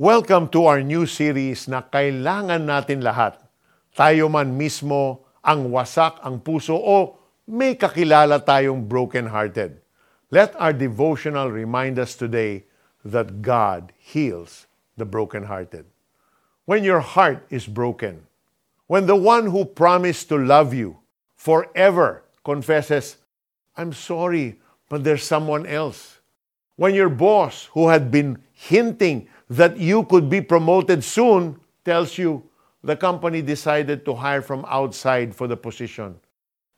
Welcome to our new series na kailangan natin lahat. Tayo man mismo ang wasak ang puso o may kakilala tayong broken-hearted. Let our devotional remind us today that God heals the broken-hearted. When your heart is broken, when the one who promised to love you forever confesses, I'm sorry, but there's someone else. When your boss, who had been hinting that you could be promoted soon tells you the company decided to hire from outside for the position.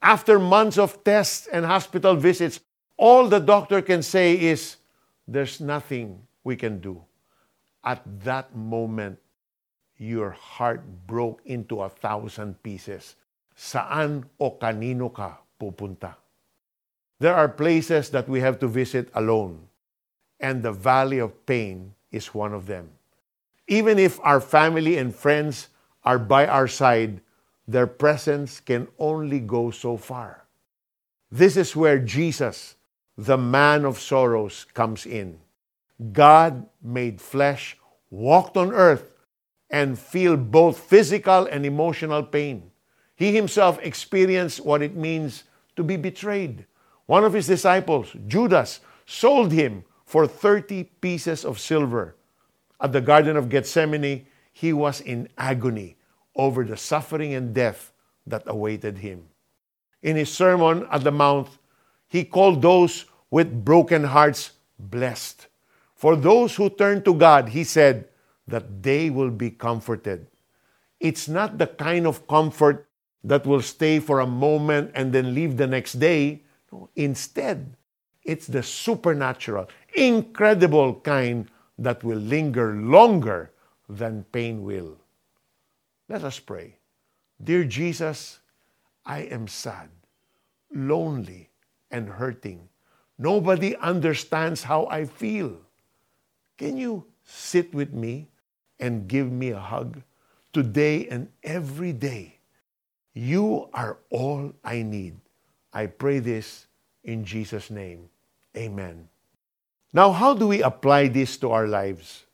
After months of tests and hospital visits, all the doctor can say is, There's nothing we can do. At that moment, your heart broke into a thousand pieces. Saan o kanino ka pupunta? There are places that we have to visit alone, and the valley of pain is one of them. Even if our family and friends are by our side, their presence can only go so far. This is where Jesus, the man of sorrows, comes in. God made flesh, walked on earth, and feel both physical and emotional pain. He himself experienced what it means to be betrayed. One of his disciples, Judas, sold him for 30 pieces of silver. At the Garden of Gethsemane, he was in agony over the suffering and death that awaited him. In his Sermon at the Mount, he called those with broken hearts blessed. For those who turn to God, he said that they will be comforted. It's not the kind of comfort that will stay for a moment and then leave the next day. No, instead, it's the supernatural, incredible kind that will linger longer than pain will. Let us pray. Dear Jesus, I am sad, lonely, and hurting. Nobody understands how I feel. Can you sit with me and give me a hug today and every day? You are all I need. I pray this in Jesus' name. Amen. Now, how do we apply this to our lives?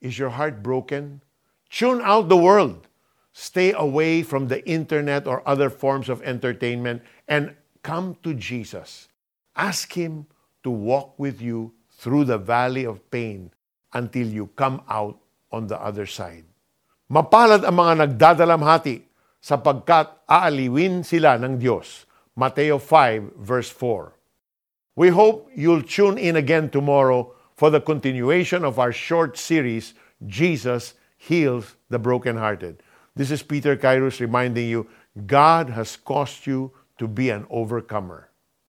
Is your heart broken? Tune out the world. Stay away from the internet or other forms of entertainment and come to Jesus. Ask Him to walk with you through the valley of pain until you come out on the other side. Mapalad ang mga nagdadalamhati sapagkat aaliwin sila ng Diyos. Mateo 5 verse 4. We hope you'll tune in again tomorrow for the continuation of our short series, Jesus Heals the Brokenhearted. This is Peter Kairos reminding you God has caused you to be an overcomer.